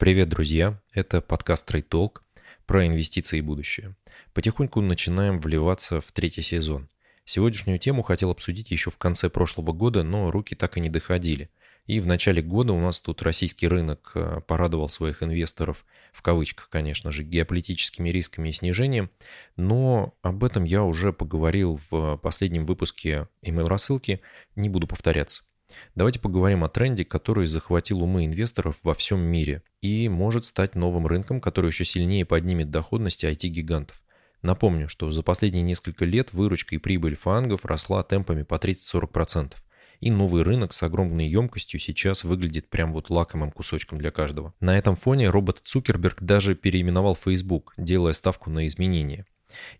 Привет, друзья! Это подкаст Trade Talk про инвестиции и будущее. Потихоньку начинаем вливаться в третий сезон. Сегодняшнюю тему хотел обсудить еще в конце прошлого года, но руки так и не доходили. И в начале года у нас тут российский рынок э, порадовал своих инвесторов, в кавычках, конечно же, геополитическими рисками и снижением, но об этом я уже поговорил в последнем выпуске email-рассылки, не буду повторяться. Давайте поговорим о тренде, который захватил умы инвесторов во всем мире и может стать новым рынком, который еще сильнее поднимет доходности IT-гигантов. Напомню, что за последние несколько лет выручка и прибыль фангов росла темпами по 30-40%. И новый рынок с огромной емкостью сейчас выглядит прям вот лакомым кусочком для каждого. На этом фоне робот Цукерберг даже переименовал Facebook, делая ставку на изменения.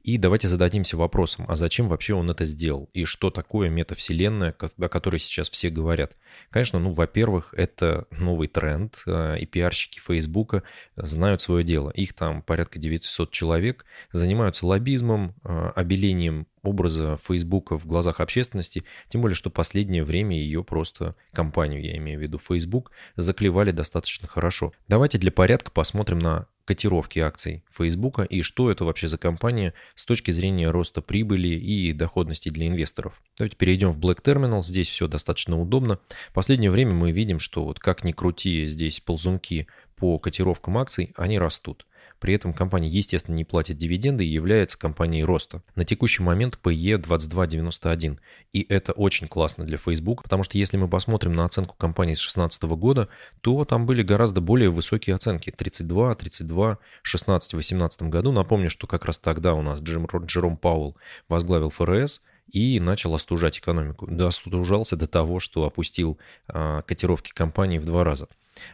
И давайте зададимся вопросом, а зачем вообще он это сделал? И что такое метавселенная, о которой сейчас все говорят? Конечно, ну, во-первых, это новый тренд, э, и пиарщики Фейсбука знают свое дело. Их там порядка 900 человек, занимаются лоббизмом, э, обелением образа Фейсбука в глазах общественности, тем более, что последнее время ее просто, компанию, я имею в виду Facebook, заклевали достаточно хорошо. Давайте для порядка посмотрим на котировки акций Фейсбука и что это вообще за компания с точки зрения роста прибыли и доходности для инвесторов. Давайте перейдем в Black Terminal, здесь все достаточно удобно. В последнее время мы видим, что вот как ни крути здесь ползунки по котировкам акций, они растут. При этом компания, естественно, не платит дивиденды и является компанией роста. На текущий момент PE 22.91. И это очень классно для Facebook, потому что если мы посмотрим на оценку компании с 2016 года, то там были гораздо более высокие оценки. 32, 32, 16, 18 году. Напомню, что как раз тогда у нас Джим, Джером Пауэлл возглавил ФРС, и начал остужать экономику. Да, остужался до того, что опустил а, котировки компании в два раза.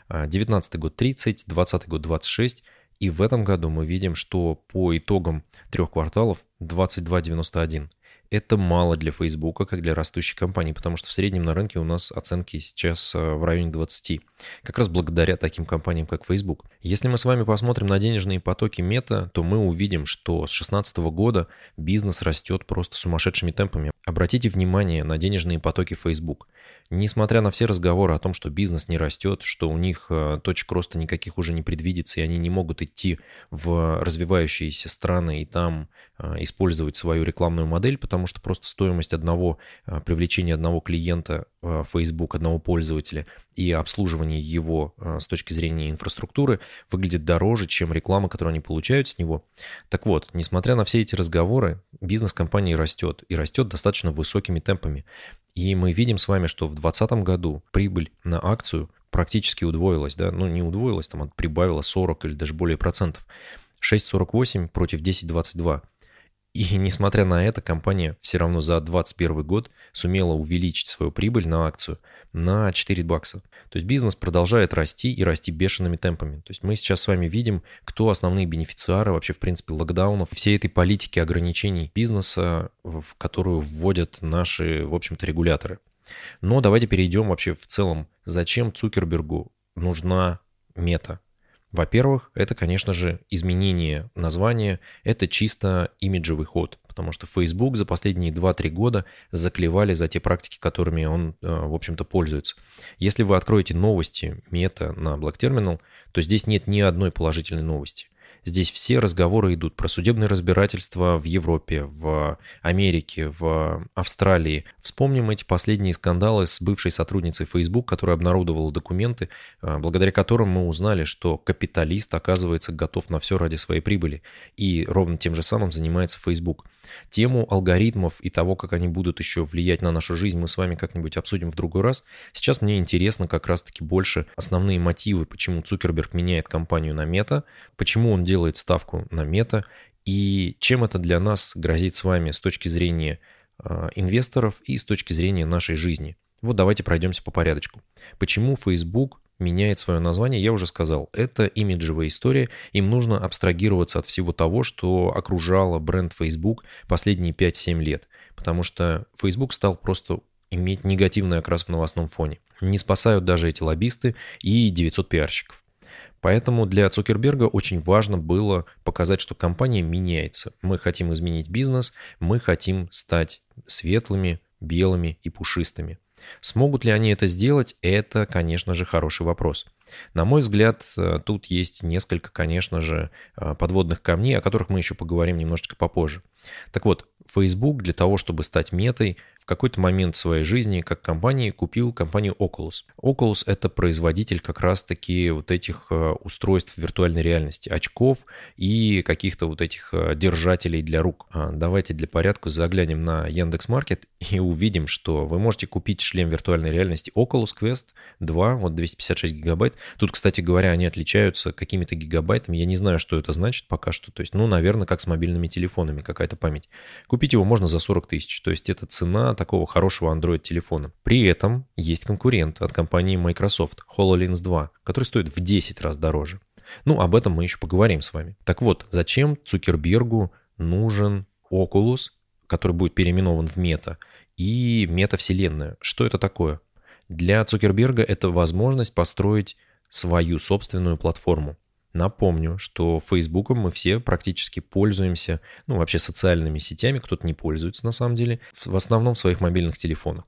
19 год 30, 20 год 26, и в этом году мы видим, что по итогам трех кварталов 22.91. Это мало для Facebook, как для растущей компании, потому что в среднем на рынке у нас оценки сейчас э, в районе 20. Как раз благодаря таким компаниям, как Facebook. Если мы с вами посмотрим на денежные потоки мета, то мы увидим, что с 2016 года бизнес растет просто сумасшедшими темпами. Обратите внимание на денежные потоки Facebook. Несмотря на все разговоры о том, что бизнес не растет, что у них э, точек роста никаких уже не предвидится, и они не могут идти в развивающиеся страны и там использовать свою рекламную модель, потому что просто стоимость одного э, привлечения одного клиента в Facebook, одного пользователя и обслуживание его с точки зрения инфраструктуры выглядит дороже, чем реклама, которую они получают с него. Так вот, несмотря на все эти разговоры, бизнес компании растет и растет достаточно высокими темпами. И мы видим с вами, что в 2020 году прибыль на акцию практически удвоилась, да, ну не удвоилась, там прибавила 40 или даже более процентов. 6,48 против 10,22. И несмотря на это, компания все равно за 2021 год сумела увеличить свою прибыль на акцию на 4 бакса. То есть бизнес продолжает расти и расти бешеными темпами. То есть мы сейчас с вами видим, кто основные бенефициары вообще, в принципе, локдаунов, всей этой политики ограничений бизнеса, в которую вводят наши, в общем-то, регуляторы. Но давайте перейдем вообще в целом, зачем Цукербергу нужна мета. Во-первых, это, конечно же, изменение названия, это чисто имиджевый ход, потому что Facebook за последние 2-3 года заклевали за те практики, которыми он, э, в общем-то, пользуется. Если вы откроете новости мета на Black Terminal, то здесь нет ни одной положительной новости. Здесь все разговоры идут про судебные разбирательства в Европе, в Америке, в Австралии. Вспомним эти последние скандалы с бывшей сотрудницей Facebook, которая обнародовала документы, а, благодаря которым мы узнали, что капиталист оказывается готов на все ради своей прибыли. И ровно тем же самым занимается Facebook. Тему алгоритмов и того, как они будут еще влиять на нашу жизнь, мы с вами как-нибудь обсудим в другой раз. Сейчас мне интересно как раз-таки больше основные мотивы, почему Цукерберг меняет компанию на мета, почему он делает делает ставку на мета, и чем это для нас грозит с вами с точки зрения э, инвесторов и с точки зрения нашей жизни. Вот давайте пройдемся по порядочку. Почему Facebook меняет свое название, я уже сказал, это имиджевая история, им нужно абстрагироваться от всего того, что окружало бренд Facebook последние 5-7 лет, потому что Facebook стал просто иметь негативный окрас в новостном фоне. Не спасают даже эти лоббисты и 900 пиарщиков. Поэтому для Цукерберга очень важно было показать, что компания меняется. Мы хотим изменить бизнес, мы хотим стать светлыми, белыми и пушистыми. Смогут ли они это сделать, это, конечно же, хороший вопрос. На мой взгляд, э, тут есть несколько, конечно же, э, подводных камней, о которых мы еще поговорим немножечко попозже. Так вот, Facebook для того, чтобы стать метой, какой-то момент своей жизни как компании купил компанию Oculus. Oculus — это производитель как раз-таки вот этих э, устройств виртуальной реальности, очков и каких-то вот этих э, держателей для рук. А, давайте для порядка заглянем на Яндекс.Маркет и увидим, что вы можете купить шлем виртуальной реальности Oculus Quest 2, вот 256 гигабайт. Тут, кстати говоря, они отличаются какими-то гигабайтами. Я не знаю, что это значит пока что. То есть, ну, наверное, как с мобильными телефонами, какая-то память. Купить его можно за 40 тысяч. То есть, это цена такого хорошего Android-телефона. При этом есть конкурент от компании Microsoft, HoloLens 2, который стоит в 10 раз дороже. Ну, об этом мы еще поговорим с вами. Так вот, зачем Цукербергу нужен Oculus, который будет переименован в Мета, и метавселенная? Что это такое? Для Цукерберга это возможность построить свою собственную платформу. Напомню, что Фейсбуком мы все практически пользуемся, ну вообще социальными сетями, кто-то не пользуется на самом деле, в основном в своих мобильных телефонах.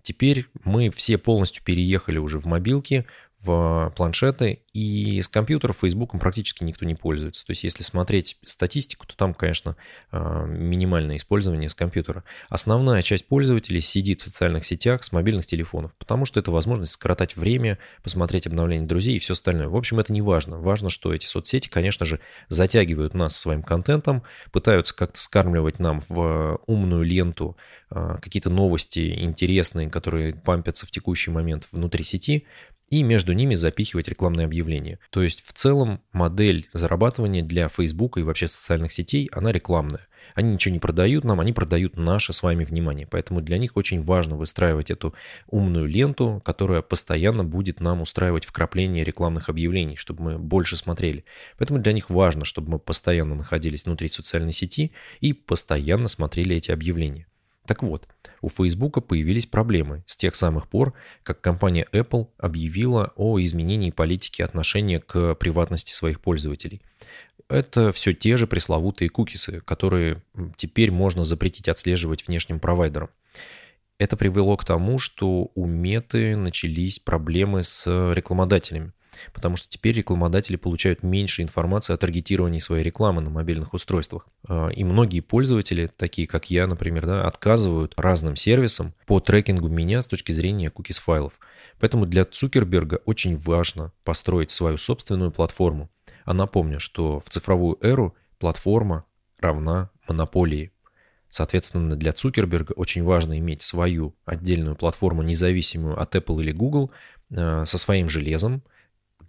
Теперь мы все полностью переехали уже в мобилки, в планшеты, и с компьютеров Фейсбуком практически никто не пользуется. То есть, если смотреть статистику, то там, конечно, а, минимальное использование с компьютера. Основная часть пользователей сидит в социальных сетях с мобильных телефонов, потому что это возможность скоротать время, посмотреть обновления друзей и все остальное. В общем, это не важно. Важно, что эти соцсети, конечно же, затягивают нас своим контентом, пытаются как-то скармливать нам в умную ленту какие-то новости интересные, которые пампятся в текущий момент внутри сети, и между ними запихивать рекламные объявления. То есть в целом модель зарабатывания для Facebook и вообще социальных сетей, она рекламная. Они ничего не продают нам, они продают наше с вами внимание. Поэтому для них очень важно выстраивать эту умную ленту, которая постоянно будет нам устраивать вкрапление рекламных объявлений, чтобы мы больше смотрели. Поэтому для них важно, чтобы мы постоянно находились внутри социальной сети и постоянно смотрели эти объявления. Так вот, у Facebook появились проблемы с тех самых пор, как компания Apple объявила о изменении политики отношения к приватности своих пользователей. Это все те же пресловутые кукисы, которые теперь можно запретить отслеживать внешним провайдерам. Это привело к тому, что у Меты начались проблемы с рекламодателями потому что теперь рекламодатели получают меньше информации о таргетировании своей рекламы на мобильных устройствах. А, и многие пользователи, такие как я, например, да, отказывают разным сервисам по трекингу меня с точки зрения cookies файлов. Поэтому для Цукерберга очень важно построить свою собственную платформу. А напомню, что в цифровую эру платформа равна монополии. Соответственно, для Цукерберга очень важно иметь свою отдельную платформу, независимую от Apple или Google, а, со своим железом,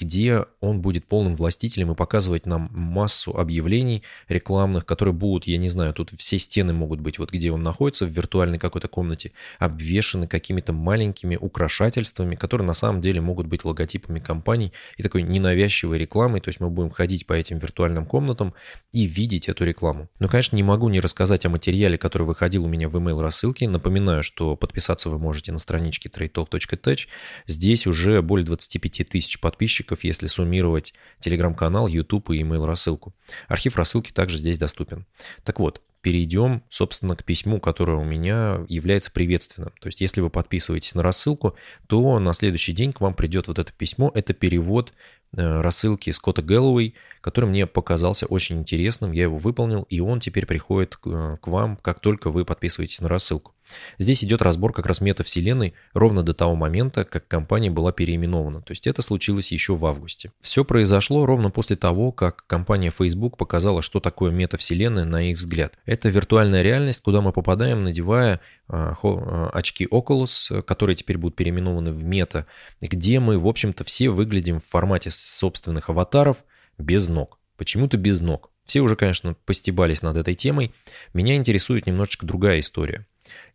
где он будет полным властителем и показывать нам массу объявлений рекламных, которые будут, я не знаю, тут все стены могут быть, вот где он находится, в виртуальной какой-то комнате, обвешаны какими-то маленькими украшательствами, которые на самом деле могут быть логотипами компаний и такой ненавязчивой рекламой, то есть мы будем ходить по этим виртуальным комнатам и видеть эту рекламу. Но, конечно, не могу не рассказать о материале, который выходил у меня в email рассылке. Напоминаю, что подписаться вы можете на страничке tradetalk.tech. Здесь уже более 25 тысяч подписчиков подписчиков, если суммировать телеграм-канал, YouTube и email рассылку. Архив рассылки также здесь доступен. Так вот, перейдем, собственно, к письму, которое у меня является приветственным. То есть, если вы подписываетесь на рассылку, то на следующий день к вам придет вот это письмо. Это перевод э, рассылки Скотта Гэллоуэй, который мне показался очень интересным. Я его выполнил, и он теперь приходит к э, вам, как только вы подписываетесь на рассылку. Здесь идет разбор как раз метавселенной ровно до того момента, как компания была переименована. То есть это случилось еще в августе. Все произошло ровно после того, как компания Facebook показала, что такое метавселенная на их взгляд. Это виртуальная реальность, куда мы попадаем, надевая а, а, очки Oculus, которые теперь будут переименованы в мета, где мы, в общем-то, все выглядим в формате собственных аватаров без ног. Почему-то без ног. Все уже, конечно, постебались над этой темой. Меня интересует немножечко другая история.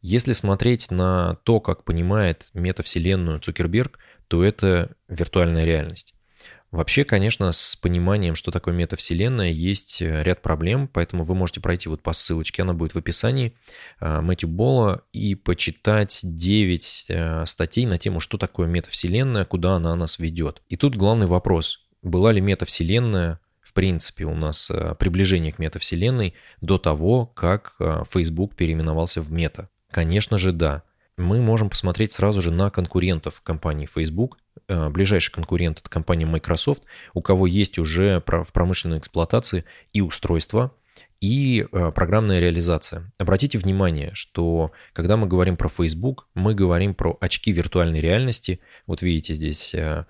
Если смотреть на то, как понимает метавселенную Цукерберг, то это виртуальная реальность. Вообще, конечно, с пониманием, что такое метавселенная, есть э, ряд проблем, поэтому вы можете пройти вот по ссылочке, она будет в описании, э, Мэтью Болла, и почитать 9 э, статей на тему, что такое метавселенная, куда она нас ведет. И тут главный вопрос, была ли метавселенная в принципе у нас приближение к метавселенной до того, как Facebook переименовался в мета. Конечно же, да. мы можем посмотреть сразу же на конкурентов компании Facebook. Э, ближайший конкурент – это компания Microsoft, у кого есть уже в промышленной эксплуатации и устройства – и э, программная реализация. Обратите внимание, что когда мы говорим про Facebook, мы говорим про очки виртуальной реальности. Вот видите, здесь э,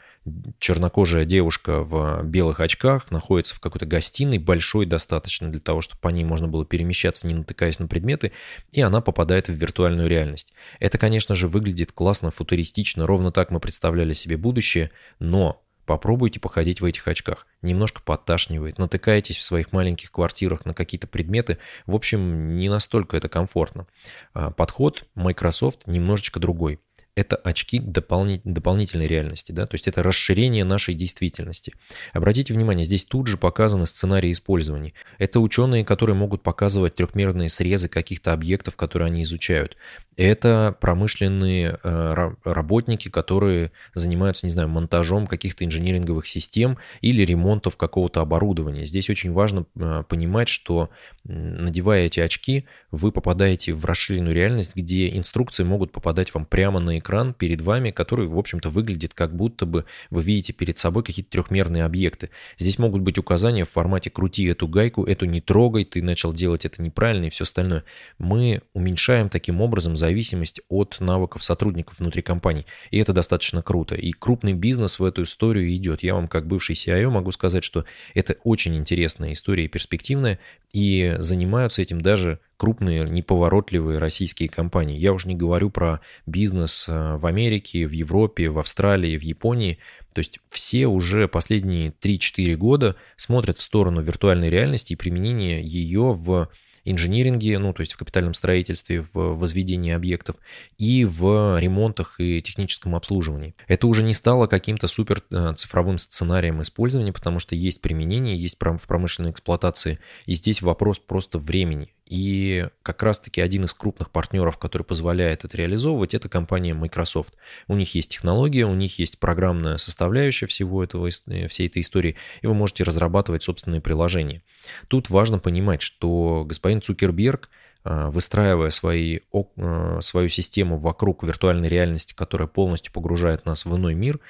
чернокожая девушка в белых очках находится в какой-то гостиной, большой достаточно для того, чтобы по ней можно было перемещаться, не натыкаясь на предметы, и она попадает в виртуальную реальность. Это, конечно же, выглядит классно, футуристично, ровно так мы представляли себе будущее, но Попробуйте походить в этих очках. Немножко подташнивает, натыкаетесь в своих маленьких квартирах на какие-то предметы. В общем, не настолько это комфортно. А, подход Microsoft немножечко другой это очки дополни, дополнительной реальности, да, то есть это расширение нашей действительности. Обратите внимание, здесь тут же показаны сценарии использования. Это ученые, которые могут показывать трехмерные срезы каких-то объектов, которые они изучают. Это промышленные э, работники, которые занимаются, не знаю, монтажом каких-то инжиниринговых систем или ремонтов какого-то оборудования. Здесь очень важно э, понимать, что надевая эти очки, вы попадаете в расширенную реальность, где инструкции могут попадать вам прямо на экран перед вами, который, в общем-то, выглядит как будто бы вы видите перед собой какие-то трехмерные объекты. Здесь могут быть указания в формате «крути эту гайку», «эту не трогай», «ты начал делать это неправильно» и все остальное. Мы уменьшаем таким образом зависимость от навыков сотрудников внутри компании. И это достаточно круто. И крупный бизнес в эту историю идет. Я вам, как бывший CIO, могу сказать, что это очень интересная история и перспективная. И занимаются этим даже крупные, неповоротливые российские компании. Я уже не говорю про бизнес э, в Америке, в Европе, в Австралии, в Японии. То есть все уже последние 3-4 года смотрят в сторону виртуальной реальности и применения ее в инжиниринге, ну, то есть в капитальном строительстве, в возведении объектов и в ремонтах и техническом обслуживании. Это уже не стало каким-то супер э, цифровым сценарием использования, потому что есть применение, есть в промышленной эксплуатации, и здесь вопрос просто времени. И как раз-таки один из крупных партнеров, который позволяет это реализовывать, это компания Microsoft. У них есть технология, у них есть программная составляющая всего этого, э, всей этой истории, и вы можете разрабатывать собственные приложения. Тут важно понимать, что господин Цукерберг, э, выстраивая свои, э, свою систему вокруг виртуальной реальности, которая полностью погружает нас в иной мир,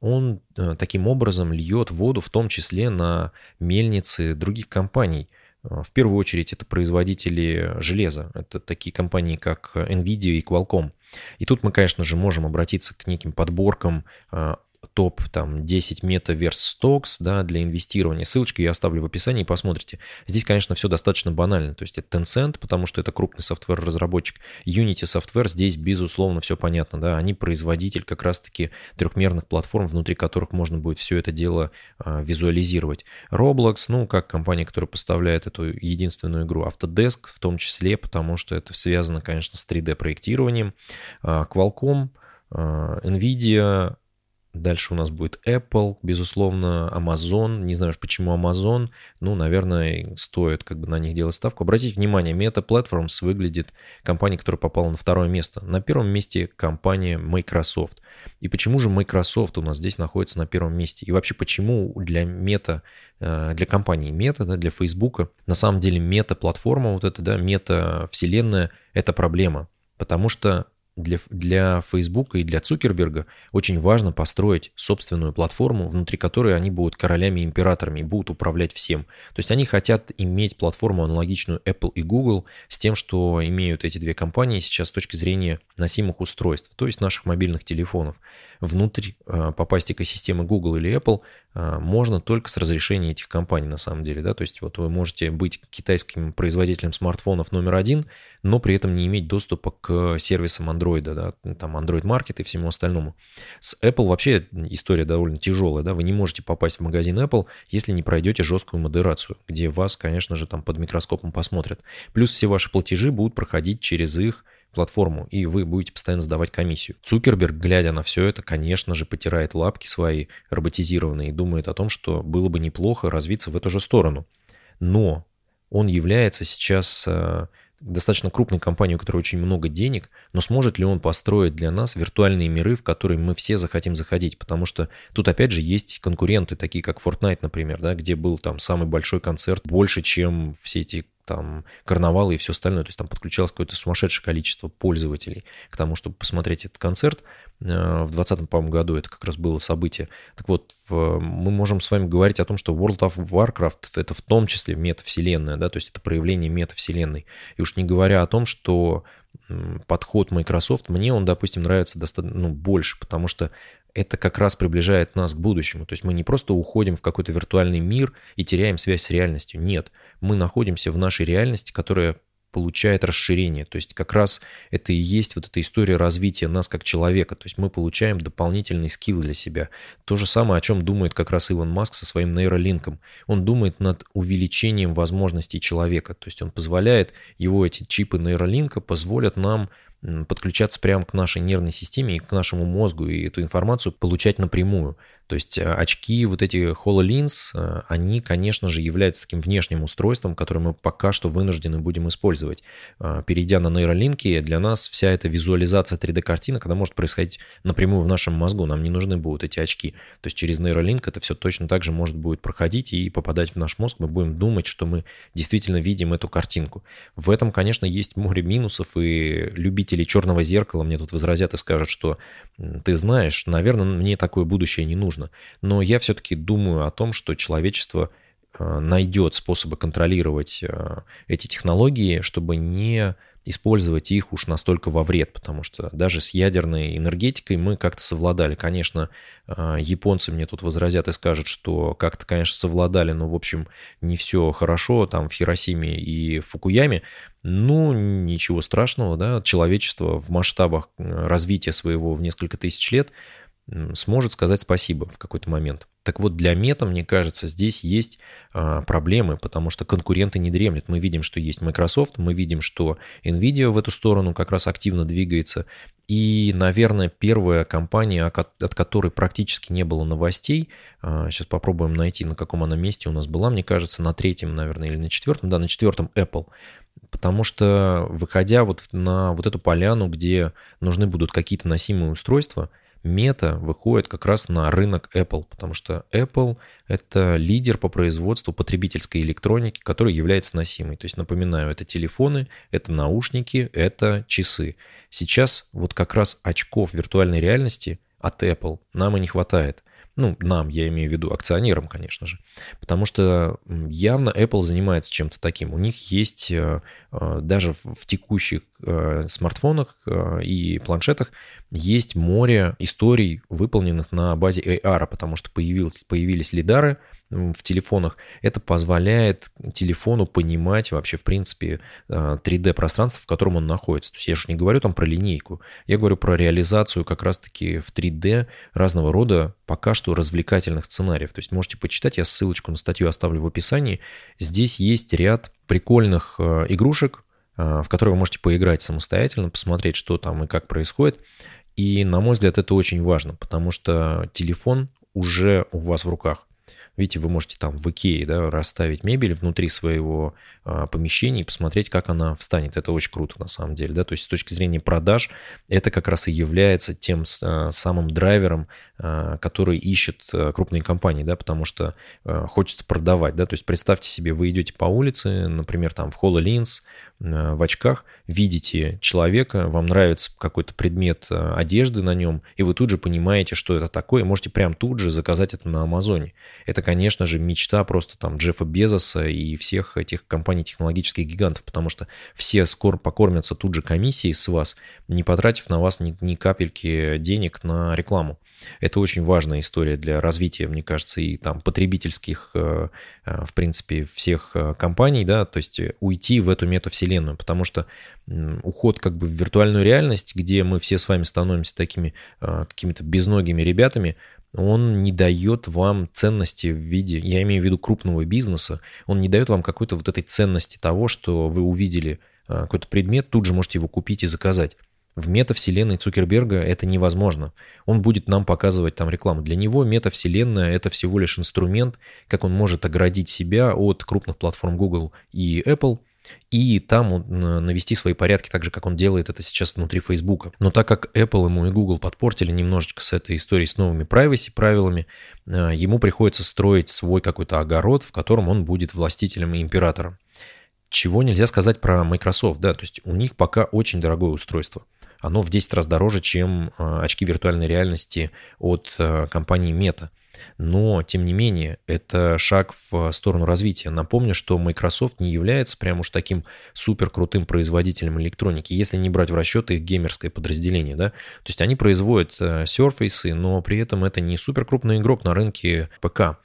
он таким образом льет воду в том числе на мельницы других компаний – в первую очередь это производители железа. Это такие компании, как NVIDIA и Qualcomm. И тут мы, конечно же, можем обратиться к неким подборкам а, топ там 10 метаверс стокс да, для инвестирования. Ссылочки я оставлю в описании, посмотрите. Здесь, конечно, все достаточно банально. То есть это Tencent, потому что это крупный софтвер-разработчик. Unity Software, здесь, безусловно, все понятно. Да? Они производитель как раз-таки трехмерных платформ, внутри которых можно будет все это дело а, визуализировать. Roblox, ну, как компания, которая поставляет эту единственную игру. Autodesk в том числе, потому что это связано, конечно, с 3D-проектированием. А, Qualcomm, а, NVIDIA, Дальше у нас будет Apple, безусловно, Amazon. Не знаю почему Amazon. Ну, наверное, стоит как бы на них делать ставку. Обратите внимание, Meta Platforms выглядит компания, которая попала на второе место. На первом месте компания Microsoft. И почему же Microsoft у нас здесь находится на первом месте? И вообще, почему для Meta, э, для компании Meta, да, для Facebook, на самом деле Meta-платформа, вот эта, да, Meta-вселенная, это проблема. Потому что для, для Facebook и для Цукерберга очень важно построить собственную платформу, внутри которой они будут королями и императорами и будут управлять всем. То есть они хотят иметь платформу аналогичную Apple и Google с тем, что имеют эти две компании сейчас с точки зрения носимых устройств, то есть наших мобильных телефонов внутрь э, попасть экосистемы Google или Apple э, можно только с разрешения этих компаний на самом деле. Да? То есть вот вы можете быть китайским производителем смартфонов номер один, но при этом не иметь доступа к сервисам Android, да? там Android Market и всему остальному. С Apple вообще история довольно тяжелая. Да? Вы не можете попасть в магазин Apple, если не пройдете жесткую модерацию, где вас, конечно же, там под микроскопом посмотрят. Плюс все ваши платежи будут проходить через их платформу, и вы будете постоянно сдавать комиссию. Цукерберг, глядя на все это, конечно же, потирает лапки свои роботизированные и думает о том, что было бы неплохо развиться в эту же сторону. Но он является сейчас э, достаточно крупной компанией, у которой очень много денег, но сможет ли он построить для нас виртуальные миры, в которые мы все захотим заходить? Потому что тут опять же есть конкуренты, такие как Fortnite, например, да, где был там самый большой концерт, больше, чем все эти там карнавалы и все остальное. То есть там подключалось какое-то сумасшедшее количество пользователей к тому, чтобы посмотреть этот концерт. Э, в 2020, по-моему, году это как раз было событие. Так вот, мы можем с вами говорить о том, что World of Warcraft — это в том числе метавселенная, да, то есть это проявление метавселенной. И уж не говоря о том, что подход Microsoft, мне он, допустим, нравится достаточно ну, больше, потому что это как раз приближает нас к будущему. То есть мы не просто уходим в какой-то виртуальный мир и теряем связь с реальностью. Нет, мы находимся в нашей реальности, которая получает расширение. То есть как раз это и есть вот эта история развития нас как человека. То есть мы получаем дополнительный скилл для себя. То же самое, о чем думает как раз Илон Маск со своим нейролинком. Он думает над увеличением возможностей человека. То есть он позволяет, его эти чипы нейролинка позволят нам подключаться прямо к нашей нервной системе и к нашему мозгу, и эту информацию получать напрямую. То есть э, очки, вот эти HoloLens, э, они, конечно же, являются таким внешним устройством, которое мы пока что вынуждены будем использовать. Э, перейдя на нейролинки, для нас вся эта визуализация 3D-картинок, она может происходить напрямую в нашем мозгу, нам не нужны будут эти очки. То есть через нейролинк это все точно так же может будет проходить и попадать в наш мозг, мы будем думать, что мы действительно видим эту картинку. В этом, конечно, есть море минусов, и любители черного зеркала мне тут возразят и скажут, что ты знаешь, наверное, мне такое будущее не нужно. Но я все-таки думаю о том, что человечество э, найдет способы контролировать э, эти технологии, чтобы не использовать их уж настолько во вред, потому что даже с ядерной энергетикой мы как-то совладали. Конечно, э, японцы мне тут возразят и скажут, что как-то, конечно, совладали, но, в общем, не все хорошо там в Хиросиме и Фукуяме. Ну, ничего страшного, да, человечество в масштабах развития своего в несколько тысяч лет – сможет сказать спасибо в какой-то момент. Так вот, для мета, мне кажется, здесь есть а, проблемы, потому что конкуренты не дремлют. Мы видим, что есть Microsoft, мы видим, что Nvidia в эту сторону как раз активно двигается. И, наверное, первая компания, от которой практически не было новостей, сейчас а, попробуем найти, на каком она месте у нас была, мне кажется, на третьем, наверное, или на четвертом, да, на четвертом Apple. Потому что, выходя вот на вот эту поляну, где нужны будут какие-то носимые устройства – Мета выходит как раз на рынок Apple, потому что Apple – это лидер по производству потребительской электроники, который является носимой. То есть, напоминаю, это телефоны, это наушники, это часы. Сейчас вот как раз очков виртуальной реальности от Apple нам и не хватает – ну, нам, я имею в виду, акционерам, конечно же. Потому что явно Apple занимается чем-то таким. У них есть э, э, даже в текущих э, смартфонах и планшетах есть море историй, выполненных на базе AR, потому что появились, появились лидары, в телефонах, это позволяет телефону понимать вообще, в принципе, 3D-пространство, э, в котором он находится. То есть я же не говорю там про линейку, я говорю про реализацию как раз-таки в 3D разного рода пока что развлекательных сценариев. То есть можете почитать, я ссылочку на статью оставлю в описании. Здесь есть ряд прикольных э, игрушек, э, в которые вы можете поиграть самостоятельно, посмотреть, что там и как происходит. И, на мой взгляд, это очень важно, потому что телефон уже у вас в руках. Видите, вы можете там в Икее да, расставить мебель внутри своего а, помещения и посмотреть, как она встанет. Это очень круто на самом деле. Да? То есть с точки зрения продаж это как раз и является тем а, самым драйвером, а, который ищет крупные компании, да, потому что хочется продавать. Да? То есть представьте себе, вы идете по улице, например, там в HoloLens, в очках, видите человека, вам нравится какой-то предмет одежды на нем, и вы тут же понимаете, что это такое, можете прям тут же заказать это на Амазоне. Это, конечно же, мечта просто там Джеффа Безоса и всех этих компаний технологических гигантов, потому что все скоро покормятся тут же комиссией с вас, не потратив на вас ни, ни капельки денег на рекламу. Это очень важная история для развития, мне кажется, и там потребительских, э, э, в принципе, всех э, компаний, да, то есть уйти в эту метавселенную, потому что уход как бы в виртуальную реальность, где мы все с вами становимся такими какими-то безногими ребятами, он не дает вам ценности в виде, я имею в виду крупного бизнеса, он не дает вам какой-то вот этой ценности того, что вы увидели какой-то предмет, тут же можете его купить и заказать. В метавселенной Цукерберга это невозможно. Он будет нам показывать там рекламу. Для него метавселенная это всего лишь инструмент, как он может оградить себя от крупных платформ Google и Apple, и там навести свои порядки, так же, как он делает это сейчас внутри Facebook. Но так как Apple ему и Google подпортили немножечко с этой историей с новыми privacy правилами, э, ему приходится строить свой какой-то огород, в котором он будет властителем и императором. чего нельзя сказать про Microsoft, да, то есть у них пока очень дорогое устройство. Оно в 10 раз дороже, чем э, очки виртуальной реальности от э, компании Meta. Но, тем не менее, это шаг в сторону развития. Напомню, что Microsoft не является прям уж таким супер крутым производителем электроники, если не брать в расчет их геймерское подразделение. Да? То есть они производят э, Surface, но при этом это не супер крупный игрок на рынке ПК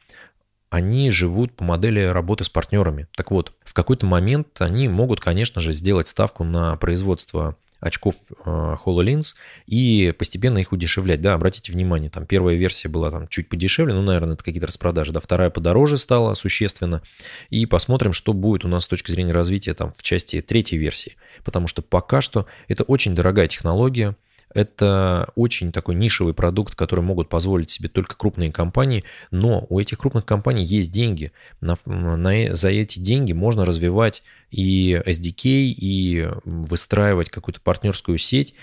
они живут по модели работы с партнерами. Так вот, в какой-то момент они могут, конечно же, сделать ставку на производство очков э, HoloLens и постепенно их удешевлять. Да, обратите внимание, там первая версия была там чуть подешевле, ну, наверное, это какие-то распродажи, да, вторая подороже стала существенно. И посмотрим, что будет у нас с точки зрения развития там в части третьей версии. Потому что пока что это очень дорогая технология, это очень такой нишевый продукт, который могут позволить себе только крупные компании, но у этих крупных компаний есть деньги. На, на, за эти деньги можно развивать и SDK, и выстраивать какую-то партнерскую сеть,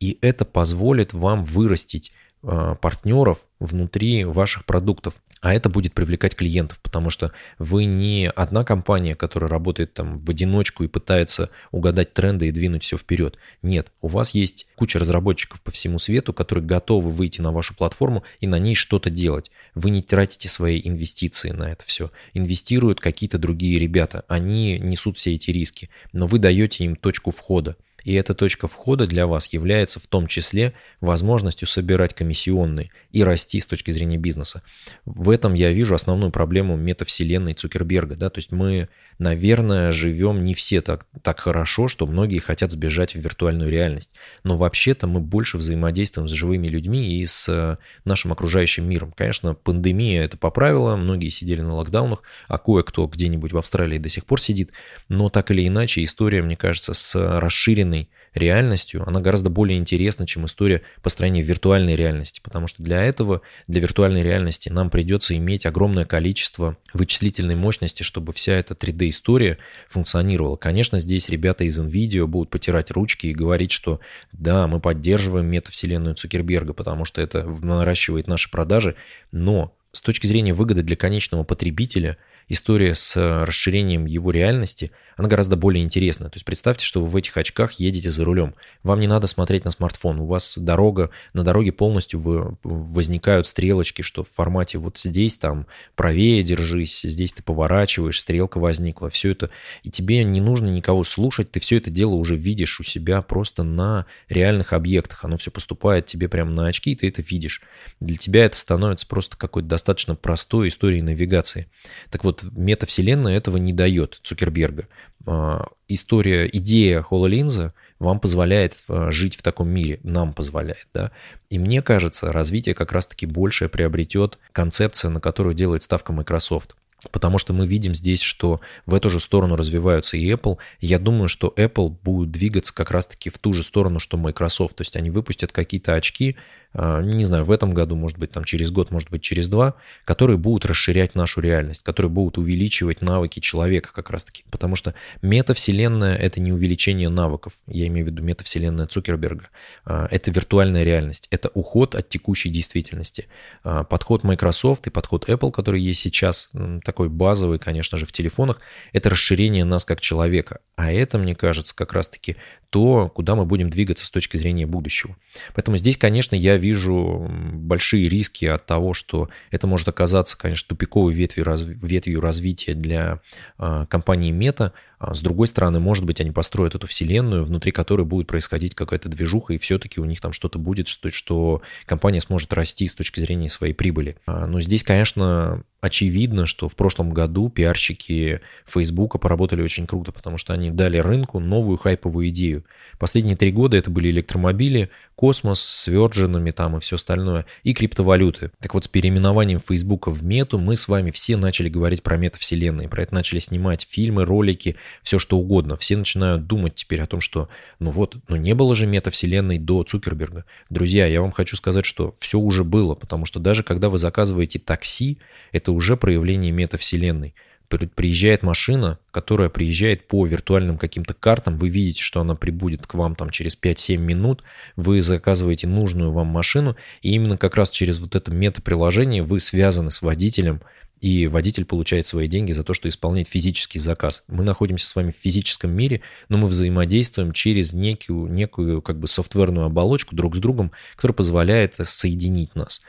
и это позволит вам вырастить партнеров внутри ваших продуктов. А это будет привлекать клиентов, потому что вы не одна компания, которая работает там в одиночку и пытается угадать тренды и двинуть все вперед. Нет, у вас есть куча разработчиков по всему свету, которые готовы выйти на вашу платформу и на ней что-то делать. Вы не тратите свои инвестиции на это все. Инвестируют какие-то другие ребята. Они несут все эти риски, но вы даете им точку входа. И эта точка входа для вас является в том числе возможностью собирать комиссионные и расти с точки зрения бизнеса. В этом я вижу основную проблему метавселенной Цукерберга. Да? То есть мы, наверное, живем не все так, так хорошо, что многие хотят сбежать в виртуальную реальность. Но вообще-то мы больше взаимодействуем с живыми людьми и с э, нашим окружающим миром. Конечно, пандемия это поправила, многие сидели на локдаунах, а кое-кто где-нибудь в Австралии до сих пор сидит. Но так или иначе история, мне кажется, с расширенной расширенной реальностью, она гораздо более интересна, чем история построения виртуальной реальности, потому что для этого, для виртуальной реальности нам придется иметь огромное количество вычислительной мощности, чтобы вся эта 3D-история функционировала. Конечно, здесь ребята из NVIDIA будут потирать ручки и говорить, что да, мы поддерживаем метавселенную Цукерберга, потому что это наращивает наши продажи, но с точки зрения выгоды для конечного потребителя – история с э, расширением его реальности, она гораздо более интересная. То есть представьте, что вы в этих очках едете за рулем. Вам не надо смотреть на смартфон. У вас дорога, на дороге полностью вы, возникают стрелочки, что в формате вот здесь там правее держись, здесь ты поворачиваешь, стрелка возникла. Все это. И тебе не нужно никого слушать, ты все это дело уже видишь у себя просто на реальных объектах. Оно все поступает тебе прямо на очки, и ты это видишь. Для тебя это становится просто какой-то достаточно простой историей навигации. Так вот метавселенная этого не дает Цукерберга. А, история, идея HoloLens вам позволяет а, жить в таком мире, нам позволяет, да. И мне кажется, развитие как раз-таки большее приобретет концепция, на которую делает ставка Microsoft. Потому что мы видим здесь, что в эту же сторону развиваются и Apple. Я думаю, что Apple будет двигаться как раз-таки в ту же сторону, что Microsoft. То есть они выпустят какие-то очки, не знаю, в этом году, может быть, там через год, может быть, через два, которые будут расширять нашу реальность, которые будут увеличивать навыки человека как раз-таки. Потому что метавселенная — это не увеличение навыков, я имею в виду метавселенная Цукерберга. А, это виртуальная реальность, это уход от текущей действительности. А, подход Microsoft и подход Apple, который есть сейчас, такой базовый, конечно же, в телефонах, это расширение нас как человека. А это, мне кажется, как раз-таки то, куда мы будем двигаться с точки зрения будущего. Поэтому здесь, конечно, я вижу большие риски от того, что это может оказаться, конечно, тупиковой ветвью, ветвью развития для э, компании а с другой стороны, может быть, они построят эту вселенную, внутри которой будет происходить какая-то движуха, и все-таки у них там что-то будет, что, что компания сможет расти с точки зрения своей прибыли. А, но здесь, конечно, очевидно, что в прошлом году пиарщики Фейсбука поработали очень круто, потому что они дали рынку новую хайповую идею. Последние три года это были электромобили, космос с Virgin там и все остальное, и криптовалюты. Так вот, с переименованием Фейсбука в мету мы с вами все начали говорить про метавселенные, про это начали снимать фильмы, ролики, все что угодно. Все начинают думать теперь о том, что ну вот, ну не было же метавселенной до Цукерберга. Друзья, я вам хочу сказать, что все уже было, потому что даже когда вы заказываете такси, это уже проявление метавселенной. Приезжает машина, которая приезжает по виртуальным каким-то картам, вы видите, что она прибудет к вам там через 5-7 минут, вы заказываете нужную вам машину, и именно как раз через вот это мета-приложение вы связаны с водителем, и водитель получает свои деньги за то, что исполняет физический заказ. Мы находимся с вами в физическом мире, но мы взаимодействуем через некую, некую как бы софтверную оболочку друг с другом, которая позволяет соединить нас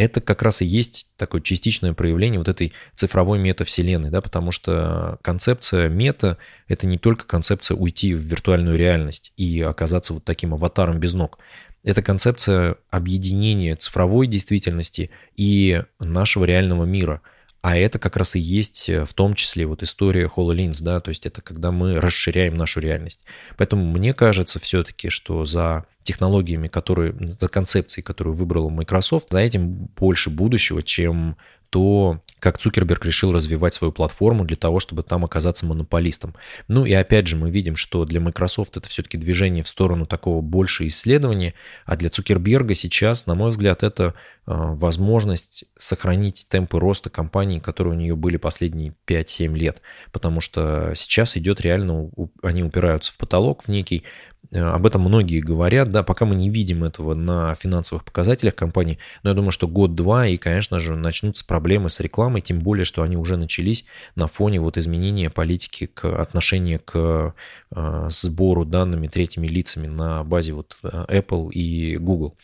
это как раз и есть такое частичное проявление вот этой цифровой метавселенной, да, потому что концепция мета — это не только концепция уйти в виртуальную реальность и оказаться вот таким аватаром без ног. Это концепция объединения цифровой действительности и нашего реального мира — а это как раз и есть э, в том числе вот история HoloLens, да, то есть это когда мы расширяем нашу реальность. Поэтому мне кажется все-таки, что за технологиями, которые, за концепцией, которую выбрала Microsoft, за этим больше будущего, чем то, как Цукерберг решил развивать свою платформу для того, чтобы там оказаться монополистом. Ну и опять же мы видим, что для Microsoft это все-таки движение в сторону такого больше исследования, а для Цукерберга сейчас, на мой взгляд, это а, возможность сохранить темпы роста компании, которые у нее были последние 5-7 лет, потому что сейчас идет реально, они упираются в потолок в некий, Э, об этом многие говорят, да, пока мы не видим этого на финансовых показателях компании, но я думаю, что год-два и, конечно же, начнутся проблемы с рекламой, тем более, что они уже начались на фоне вот изменения политики к отношения к э, сбору данными третьими лицами на базе вот э, Apple и Google.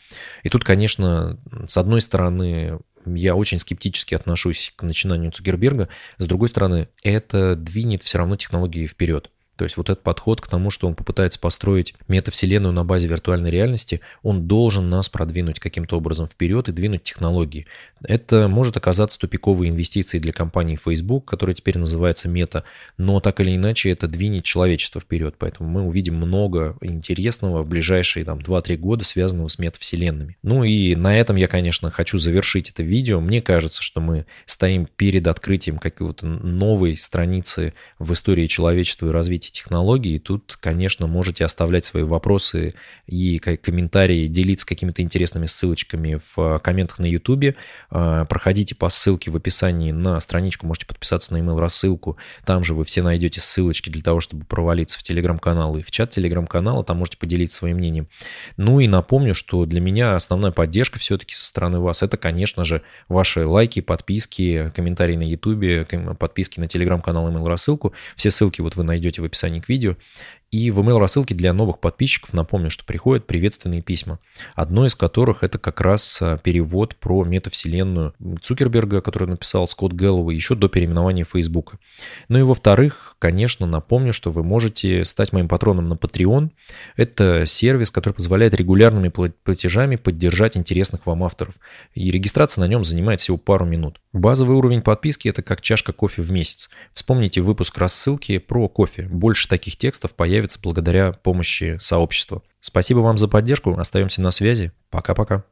И тут, конечно, с одной стороны, я очень скептически отношусь к начинанию Цукерберга. С другой стороны, это двинет все равно технологии вперед. То есть вот этот подход к тому, что он попытается построить метавселенную на базе виртуальной реальности, он должен нас продвинуть каким-то образом вперед и двинуть технологии. Это может оказаться тупиковой инвестицией для компании Facebook, которая теперь называется Мета, но так или иначе это двинет человечество вперед. Поэтому мы увидим много интересного в ближайшие там, 2-3 года, связанного с метавселенными. Ну и на этом я, конечно, хочу завершить это видео. Мне кажется, что мы стоим перед открытием какой-то новой страницы в истории человечества и развития эти технологии. И тут, конечно, можете оставлять свои вопросы и комментарии, делиться какими-то интересными ссылочками в комментах на YouTube. А, проходите по ссылке в описании на страничку, можете подписаться на email рассылку. Там же вы все найдете ссылочки для того, чтобы провалиться в телеграм-канал и в чат телеграм-канала. Там можете поделиться своим мнением. Ну и напомню, что для меня основная поддержка все-таки со стороны вас это, конечно же, ваши лайки, подписки, комментарии на YouTube, подписки на телеграм-канал, email рассылку. Все ссылки вот вы найдете в описании описании к видео. И в email рассылке для новых подписчиков напомню, что приходят приветственные письма. Одно из которых это как раз а, перевод про метавселенную Цукерберга, который написал Скотт Гэллоуэй еще до переименования Фейсбука. Ну и во-вторых, конечно, напомню, что вы можете стать моим патроном на Patreon. Это сервис, который позволяет регулярными платежами поддержать интересных вам авторов. И регистрация на нем занимает всего пару минут. Базовый уровень подписки это как чашка кофе в месяц. Вспомните выпуск рассылки про кофе. Больше таких текстов появится благодаря помощи сообщества. Спасибо вам за поддержку, остаемся на связи. Пока-пока.